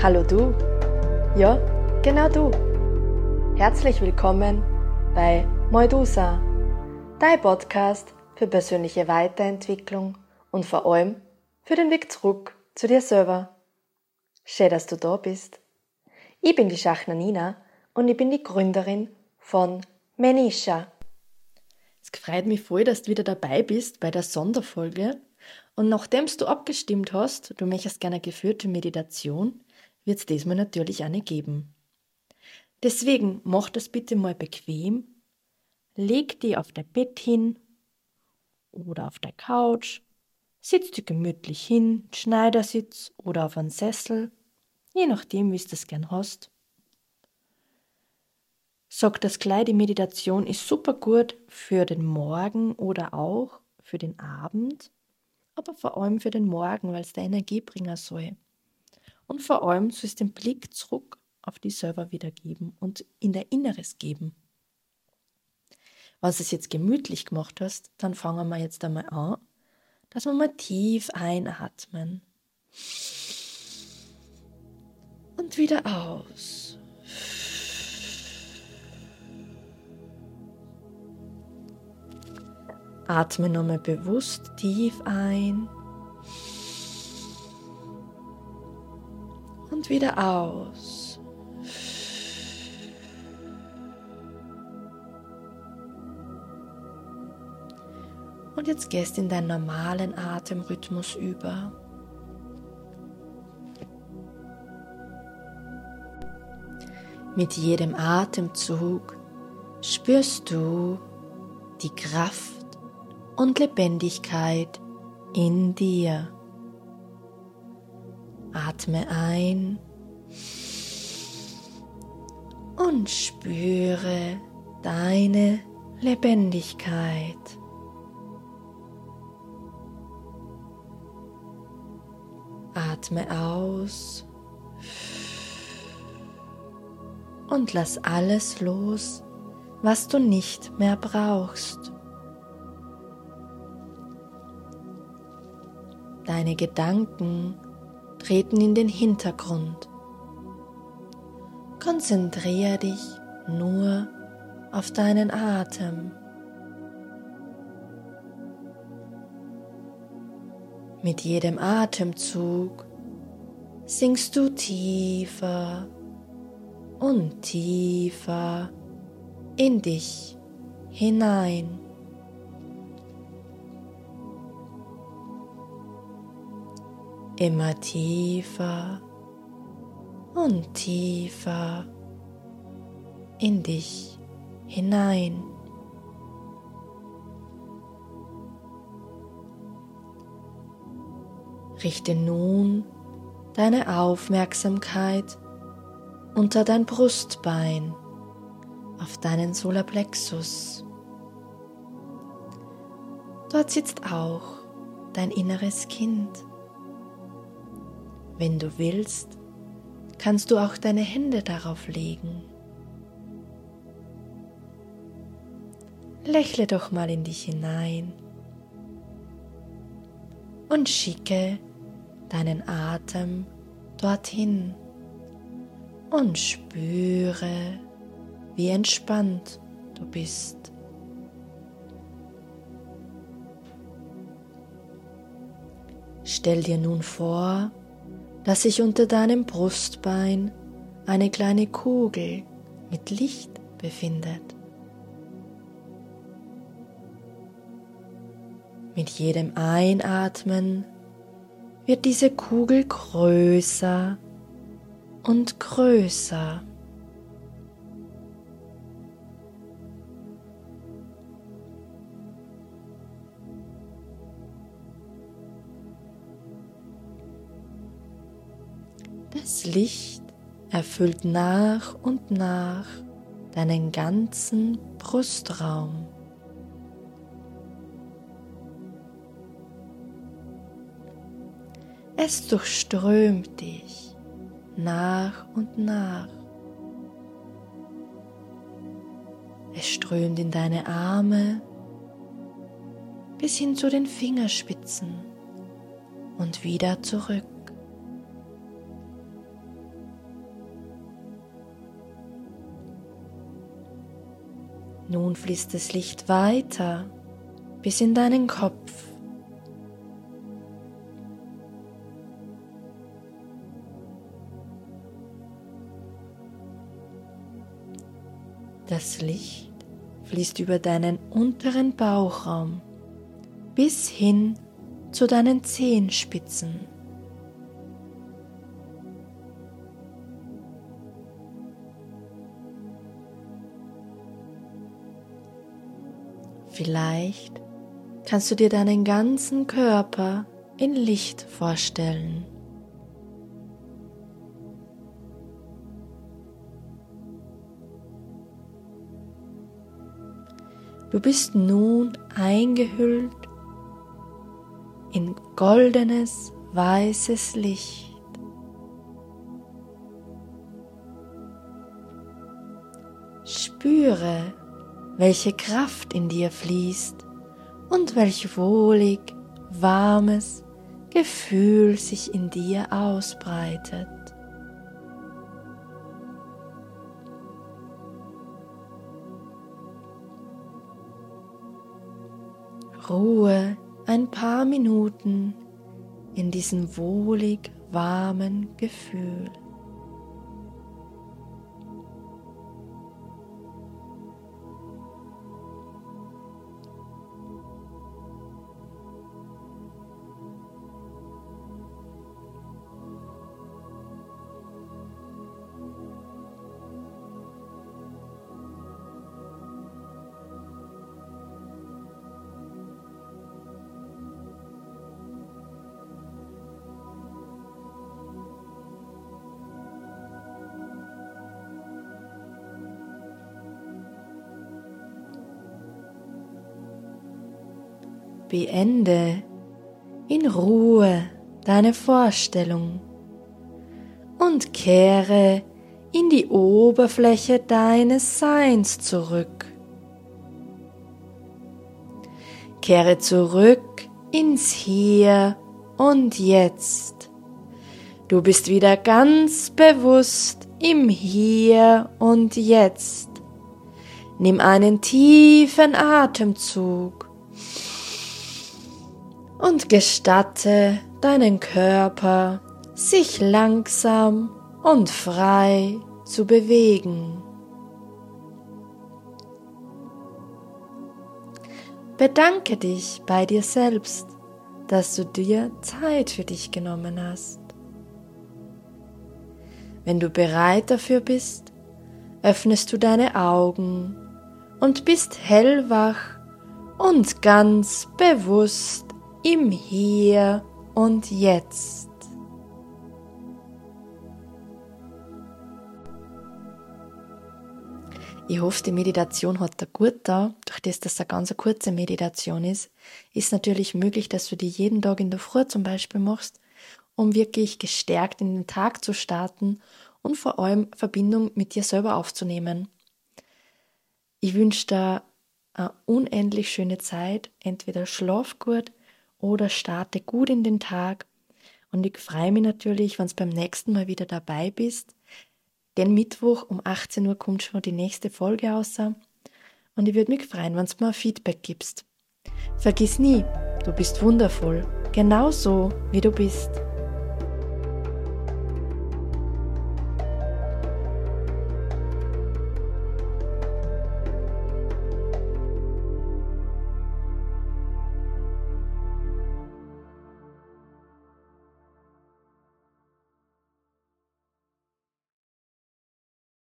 Hallo du. Ja, genau du. Herzlich willkommen bei Moidusa, dein Podcast für persönliche Weiterentwicklung und vor allem für den Weg zurück zu dir selber. Schön, dass du da bist. Ich bin die Schachner Nina und ich bin die Gründerin von Menisha. Es freut mich voll, dass du wieder dabei bist bei der Sonderfolge. Und nachdem du abgestimmt hast, du möchtest gerne eine geführte Meditation, wird es diesmal natürlich eine geben. Deswegen mach das bitte mal bequem. Leg dich auf dein Bett hin oder auf der Couch. Sitz dich gemütlich hin, Schneidersitz oder auf einen Sessel, je nachdem, wie du das gern hast. Sag das gleich, die Meditation ist super gut für den Morgen oder auch für den Abend, aber vor allem für den Morgen, weil es der Energie bringen soll. Und vor allem soll es den Blick zurück auf die selber wiedergeben und in der Inneres geben. Was es jetzt gemütlich gemacht hast, dann fangen wir jetzt einmal an, dass wir mal tief einatmen und wieder aus. Atme nochmal bewusst tief ein wieder aus. Und jetzt gehst in deinen normalen Atemrhythmus über. Mit jedem Atemzug spürst du die Kraft und Lebendigkeit in dir. Atme ein und spüre deine Lebendigkeit. Atme aus und lass alles los, was du nicht mehr brauchst. Deine Gedanken treten in den Hintergrund. Konzentriere dich nur auf deinen Atem. Mit jedem Atemzug sinkst du tiefer und tiefer in dich hinein. Immer tiefer und tiefer in dich hinein. Richte nun deine Aufmerksamkeit unter dein Brustbein auf deinen Solarplexus. Dort sitzt auch dein inneres Kind. Wenn du willst, kannst du auch deine Hände darauf legen. Lächle doch mal in dich hinein und schicke deinen Atem dorthin und spüre, wie entspannt du bist. Stell dir nun vor, dass sich unter deinem Brustbein eine kleine Kugel mit Licht befindet. Mit jedem Einatmen wird diese Kugel größer und größer. Licht erfüllt nach und nach deinen ganzen Brustraum. Es durchströmt dich nach und nach. Es strömt in deine Arme bis hin zu den Fingerspitzen und wieder zurück. Nun fließt das Licht weiter bis in deinen Kopf. Das Licht fließt über deinen unteren Bauchraum bis hin zu deinen Zehenspitzen. Vielleicht kannst du dir deinen ganzen Körper in Licht vorstellen. Du bist nun eingehüllt in goldenes, weißes Licht. Spüre, welche Kraft in dir fließt und welch wohlig, warmes Gefühl sich in dir ausbreitet. Ruhe ein paar Minuten in diesem wohlig warmen Gefühl. Beende in Ruhe deine Vorstellung und kehre in die Oberfläche deines Seins zurück. Kehre zurück ins Hier und Jetzt. Du bist wieder ganz bewusst im Hier und Jetzt. Nimm einen tiefen Atemzug und gestatte deinen Körper sich langsam und frei zu bewegen. Bedanke dich bei dir selbst, dass du dir Zeit für dich genommen hast. Wenn du bereit dafür bist, öffnest du deine Augen und bist hellwach und ganz bewusst im Hier und Jetzt. Ich hoffe, die Meditation hat dir gut da. Durch das, dass es eine ganz kurze Meditation ist, ist natürlich möglich, dass du die jeden Tag in der Früh zum Beispiel machst, um wirklich gestärkt in den Tag zu starten und vor allem Verbindung mit dir selber aufzunehmen. Ich wünsche dir eine unendlich schöne Zeit. Entweder schlaf gut oder starte gut in den Tag. Und ich freue mich natürlich, wenn du beim nächsten Mal wieder dabei bist. Den Mittwoch um 18 Uhr kommt schon die nächste Folge raus. Und ich würde mich freuen, wenn du mir Feedback gibst. Vergiss nie, du bist wundervoll, genauso wie du bist.